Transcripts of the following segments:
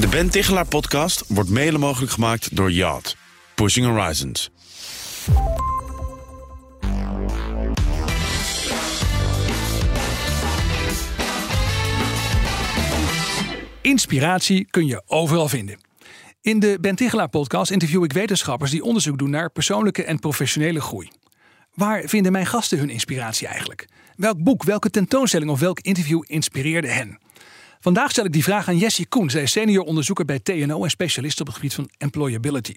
De Ben Tichelaar podcast wordt mede mogelijk gemaakt door Yacht. Pushing Horizons. Inspiratie kun je overal vinden. In de Ben Tichelaar podcast interview ik wetenschappers die onderzoek doen naar persoonlijke en professionele groei. Waar vinden mijn gasten hun inspiratie eigenlijk? Welk boek, welke tentoonstelling of welk interview inspireerde hen? Vandaag stel ik die vraag aan Jessie Koen. Zij is senior onderzoeker bij TNO en specialist op het gebied van employability.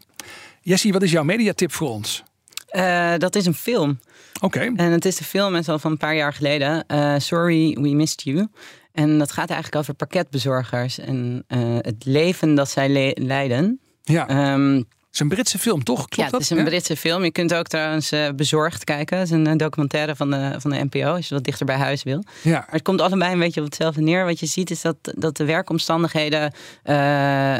Jessie, wat is jouw mediatip voor ons? Uh, dat is een film. Oké. En het is de film, is al van een paar jaar geleden. Uh, Sorry, We Missed You. En dat gaat eigenlijk over pakketbezorgers en uh, het leven dat zij le leiden. Ja. Um, het is een Britse film, toch? Klopt ja, het is een Britse film. Je kunt ook trouwens uh, Bezorgd kijken. Het is een documentaire van de, van de NPO, als je wat dichter bij huis wil. Ja. Maar het komt allebei een beetje op hetzelfde neer. Wat je ziet is dat, dat de werkomstandigheden uh, uh,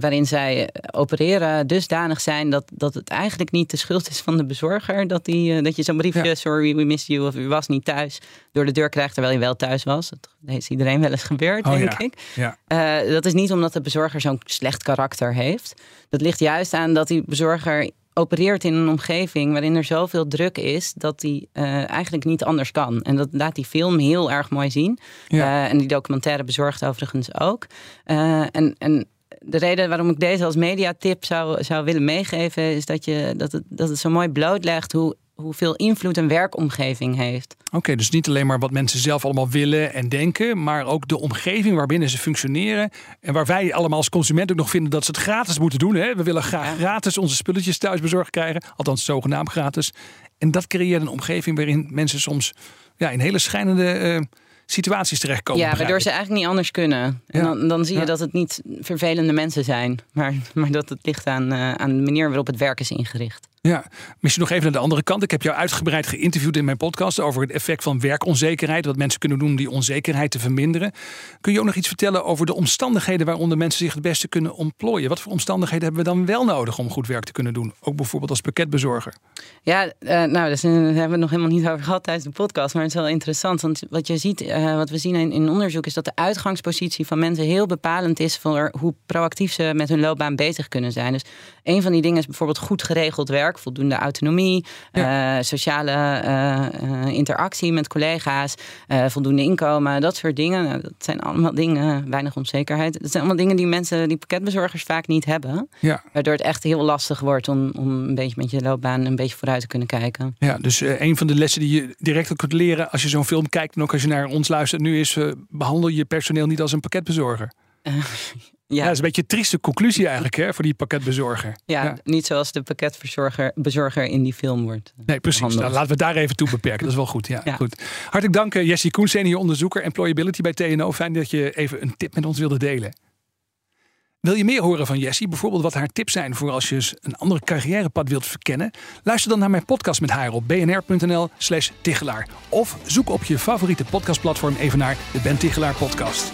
waarin zij opereren dusdanig zijn dat, dat het eigenlijk niet de schuld is van de bezorger. Dat, die, dat je zo'n briefje, ja. sorry, we missed you, of u was niet thuis, door de deur krijgt terwijl je wel thuis was. Dat is iedereen wel eens gebeurd, oh, denk ja. ik. Ja. dat is niet omdat de bezorger zo'n slecht karakter heeft. Dat ligt juist aan dat die bezorger opereert in een omgeving waarin er zoveel druk is dat hij uh, eigenlijk niet anders kan. En dat laat die film heel erg mooi zien. Ja. Uh, en die documentaire bezorgt overigens ook. Uh, en, en de reden waarom ik deze als mediatip zou, zou willen meegeven, is dat, je, dat, het, dat het zo mooi blootlegt hoe hoeveel invloed een werkomgeving heeft. Oké, okay, dus niet alleen maar wat mensen zelf allemaal willen en denken, maar ook de omgeving waarbinnen ze functioneren. En waar wij allemaal als consument ook nog vinden dat ze het gratis moeten doen. Hè? We willen graag gratis onze spulletjes thuis bezorgd krijgen, althans zogenaamd gratis. En dat creëert een omgeving waarin mensen soms ja, in hele schijnende uh, situaties terechtkomen. Ja, waardoor ze eigenlijk niet anders kunnen. En Ja. dan, dan zie je Ja. dat het niet vervelende mensen zijn, maar, maar dat het ligt aan, uh, aan de manier waarop het werk is ingericht. Ja, misschien nog even naar de andere kant. Ik heb jou uitgebreid geïnterviewd in mijn podcast over het effect van werkonzekerheid. Wat mensen kunnen doen om die onzekerheid te verminderen. Kun je ook nog iets vertellen over de omstandigheden waaronder mensen zich het beste kunnen ontplooien? Wat voor omstandigheden hebben we dan wel nodig om goed werk te kunnen doen? Ook bijvoorbeeld als pakketbezorger. Ja, uh, nou, daar hebben we het nog helemaal niet over gehad tijdens de podcast. Maar het is wel interessant. Want wat je ziet, uh, wat we zien in, in onderzoek, is dat de uitgangspositie van mensen heel bepalend is voor hoe proactief ze met hun loopbaan bezig kunnen zijn. Dus een van die dingen is bijvoorbeeld goed geregeld werk voldoende autonomie, Ja. uh, sociale uh, uh, interactie met collega's, voldoende inkomen, dat soort dingen. Nou, dat zijn allemaal dingen, weinig onzekerheid. Dat zijn allemaal dingen die mensen, die pakketbezorgers vaak niet hebben. Ja, Waardoor het echt heel lastig wordt om, om een beetje met je loopbaan een beetje vooruit te kunnen kijken. ja dus een van de lessen die je direct ook kunt leren als je zo'n film kijkt en ook als je naar ons luistert nu is, behandel je personeel niet als een pakketbezorger. Uh, Ja. ja. dat is een beetje een trieste conclusie eigenlijk hè, voor die pakketbezorger. Ja, niet zoals de pakketbezorger bezorger in die film wordt. Nee, precies. Nou, laten we daar even toe beperken. Dat is wel goed. Ja, Ja. goed. Hartelijk dank, eh, Jessie Koen, senior onderzoeker Employability bij TNO. Fijn dat je even een tip met ons wilde delen. Wil je meer horen van Jessie? Bijvoorbeeld wat haar tips zijn voor als je een andere carrièrepad wilt verkennen? Luister dan naar mijn podcast met haar op bnr.nl slash Tichelaar. Of zoek op je favoriete podcastplatform even naar de Ben Tichelaar podcast.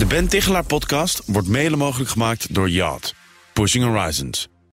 De Ben Tichelaar podcast wordt mede mogelijk gemaakt door Yacht. Pushing Horizons.